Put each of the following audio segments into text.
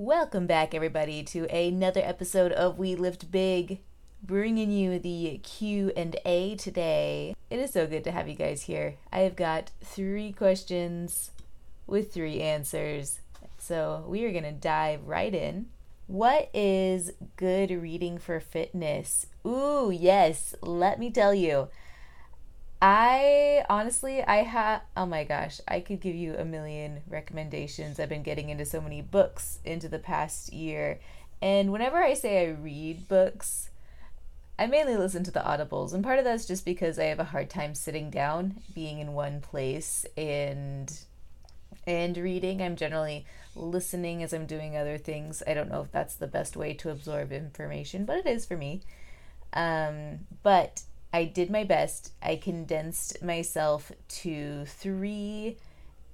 Welcome back, everybody, to another episode of We Lift Big, bringing you the Q and A today. It is so good to have you guys here. I have got three questions with three answers, so we are gonna dive right in. What is good reading for fitness? Ooh, yes. Let me tell you. I honestly, I have, oh my gosh, I could give you a million recommendations. I've been getting into so many books into the past year. And whenever I say I read books, I mainly listen to the audibles. And part of that's just because I have a hard time sitting down, being in one place and and reading. I'm generally listening as I'm doing other things. I don't know if that's the best way to absorb information, but it is for me. Um, but I did my best. I condensed myself to three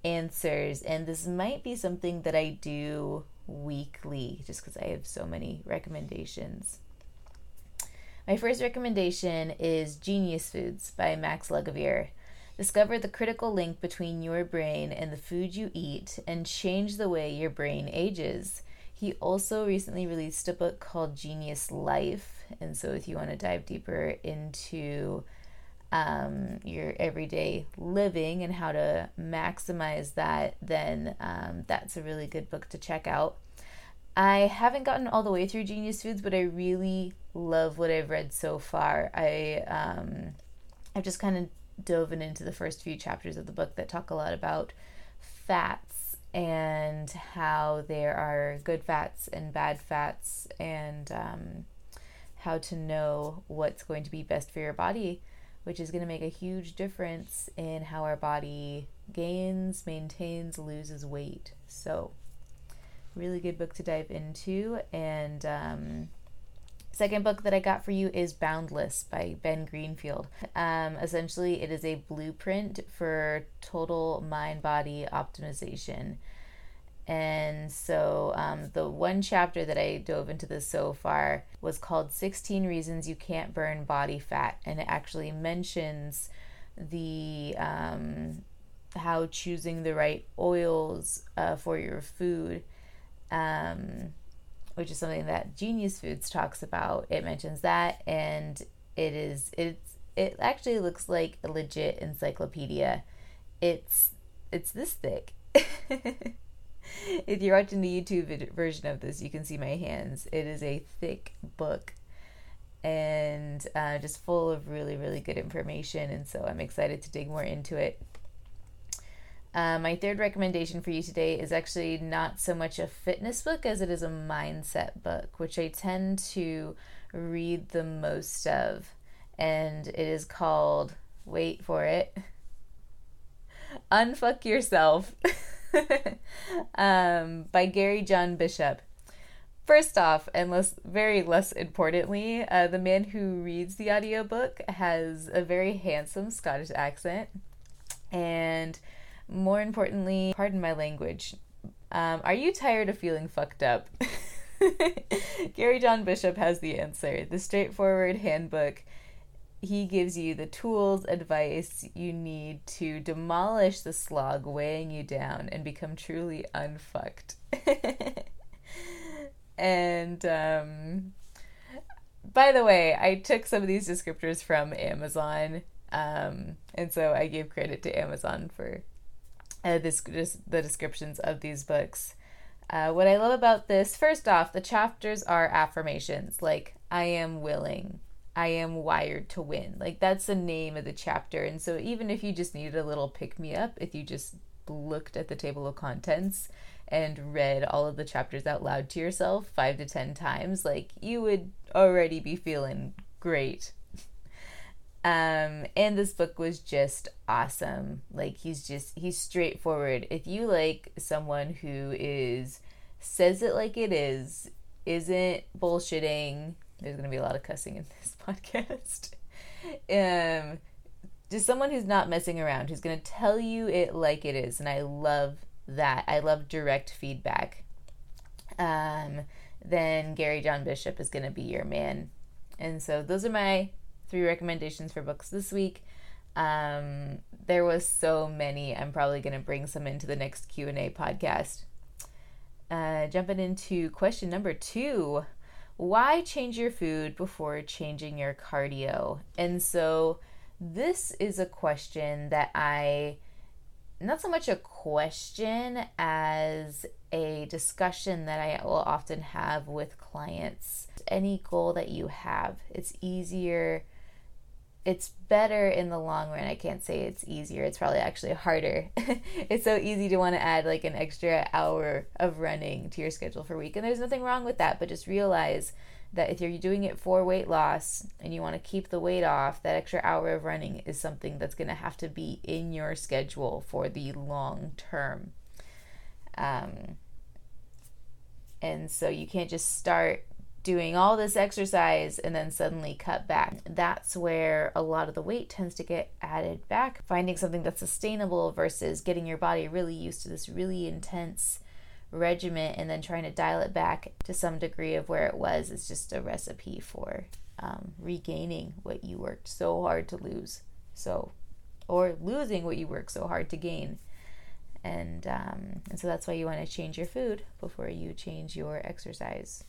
answers, and this might be something that I do weekly just because I have so many recommendations. My first recommendation is Genius Foods by Max Lugavere. Discover the critical link between your brain and the food you eat and change the way your brain ages. He also recently released a book called Genius Life. And so, if you want to dive deeper into um, your everyday living and how to maximize that, then um, that's a really good book to check out. I haven't gotten all the way through Genius Foods, but I really love what I've read so far. I um, I've just kind of dove into the first few chapters of the book that talk a lot about fats and how there are good fats and bad fats and um, how to know what's going to be best for your body, which is going to make a huge difference in how our body gains, maintains, loses weight. So, really good book to dive into. And um, Second book that I got for you is Boundless by Ben Greenfield. Um, essentially, it is a blueprint for total mind body optimization. And so, um, the one chapter that I dove into this so far was called 16 Reasons You Can't Burn Body Fat. And it actually mentions the um, how choosing the right oils uh, for your food. Um, which is something that Genius Foods talks about. It mentions that, and it is it's it actually looks like a legit encyclopedia. It's it's this thick. if you're watching the YouTube version of this, you can see my hands. It is a thick book and uh, just full of really, really good information. And so I'm excited to dig more into it. Uh, my third recommendation for you today is actually not so much a fitness book as it is a mindset book, which I tend to read the most of. And it is called, wait for it, Unfuck Yourself um, by Gary John Bishop. First off, and less, very less importantly, uh, the man who reads the audiobook has a very handsome Scottish accent. And more importantly, pardon my language, um, are you tired of feeling fucked up? Gary John Bishop has the answer. The straightforward handbook. He gives you the tools, advice you need to demolish the slog weighing you down and become truly unfucked. and um, by the way, I took some of these descriptors from Amazon. Um, and so I gave credit to Amazon for uh, this, this, the descriptions of these books. Uh, what I love about this, first off, the chapters are affirmations like, I am willing, I am wired to win. Like, that's the name of the chapter. And so, even if you just needed a little pick me up, if you just looked at the table of contents and read all of the chapters out loud to yourself five to ten times, like, you would already be feeling great um, and this book was just awesome. Like he's just he's straightforward. If you like someone who is says it like it is, isn't bullshitting. There's gonna be a lot of cussing in this podcast. um, just someone who's not messing around, who's gonna tell you it like it is, and I love that. I love direct feedback. Um, then Gary John Bishop is gonna be your man. And so those are my three recommendations for books this week. Um, there was so many. I'm probably going to bring some into the next Q and A podcast. uh, jumping into question number two why change your food before changing your cardio? And so this is a question that I, not so much a question as a discussion that I will often have with clients. Any goal that you have, it's easier it's better in the long run. I can't say it's easier. It's probably actually harder. it's so easy to want to add like an extra hour of running to your schedule for a week. And there's nothing wrong with that, but just realize that if you're doing it for weight loss and you want to keep the weight off, that extra hour of running is something that's going to have to be in your schedule for the long term. Um, and so you can't just start doing all this exercise and then suddenly cut back. That's where a lot of the weight tends to get added back. Finding something that's sustainable versus getting your body really used to this really intense regimen and then trying to dial it back to some degree of where it was is just a recipe for um, regaining what you worked so hard to lose. So, or losing what you worked so hard to gain. And, um, and so that's why you want to change your food before you change your exercise.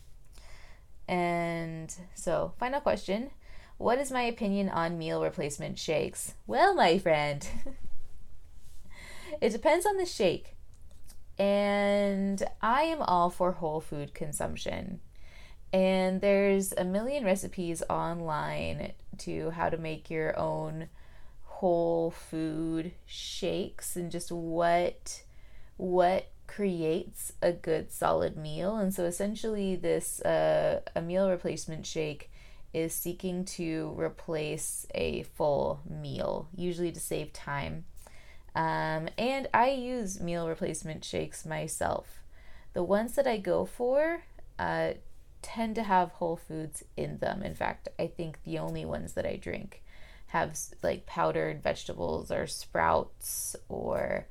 And so, final question What is my opinion on meal replacement shakes? Well, my friend, it depends on the shake. And I am all for whole food consumption. And there's a million recipes online to how to make your own whole food shakes and just what what creates a good solid meal. And so essentially, this uh, a meal replacement shake is seeking to replace a full meal, usually to save time. Um, and I use meal replacement shakes myself. The ones that I go for uh, tend to have whole foods in them. In fact, I think the only ones that I drink have like powdered vegetables or sprouts or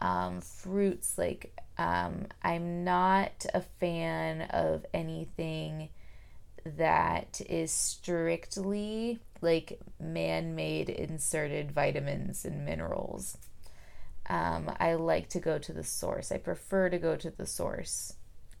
um, fruits like um, i'm not a fan of anything that is strictly like man-made inserted vitamins and minerals. Um, i like to go to the source. I prefer to go to the source.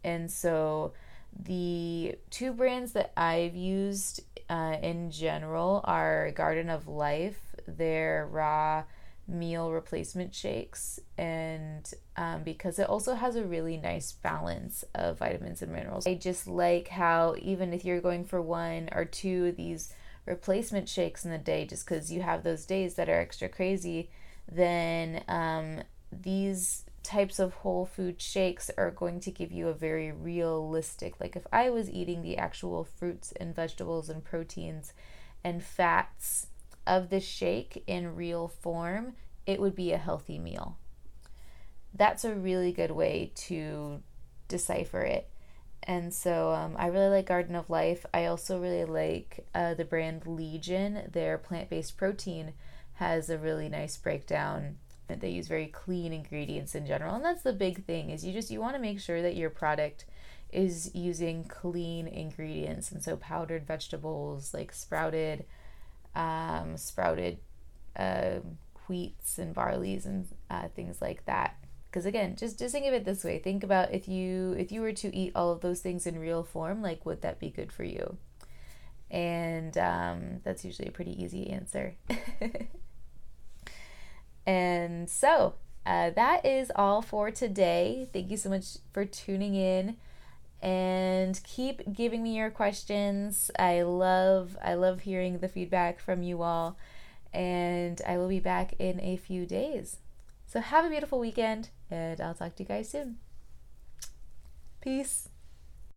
And so the two brands that i've used uh, in general are garden of life their raw meal replacement shakes and um, because it also has a really nice balance of vitamins and minerals. I just like how even if you're going for one or two of these replacement shakes in the day just because you have those days that are extra crazy then um, these types of whole food shakes are going to give you a very realistic like if i was eating the actual fruits and vegetables and proteins and fats of the shake in real form, it would be a healthy meal. That's a really good way to decipher it. And so um, I really like Garden of Life. I also really like uh, the brand Legion. Their plant based protein has a really nice breakdown. They use very clean ingredients in general, and that's the big thing. Is you just you want to make sure that your product is using clean ingredients, and so powdered vegetables like sprouted um, sprouted uh, wheats and barleys and uh, things like that. Because again, just just think of it this way: think about if you if you were to eat all of those things in real form, like would that be good for you? And um, that's usually a pretty easy answer. and so uh, that is all for today. Thank you so much for tuning in and keep giving me your questions. I love I love hearing the feedback from you all and I will be back in a few days. So have a beautiful weekend and I'll talk to you guys soon. Peace.